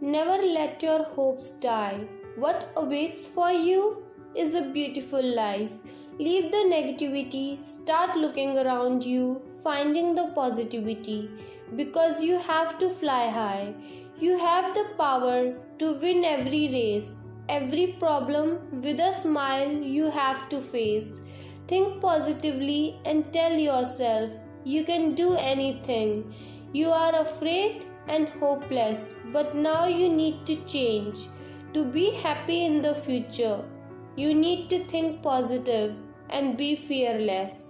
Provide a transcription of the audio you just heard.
Never let your hopes die. What awaits for you is a beautiful life. Leave the negativity, start looking around you, finding the positivity because you have to fly high. You have the power to win every race. Every problem with a smile you have to face. Think positively and tell yourself you can do anything. You are afraid and hopeless, but now you need to change. To be happy in the future, you need to think positive and be fearless.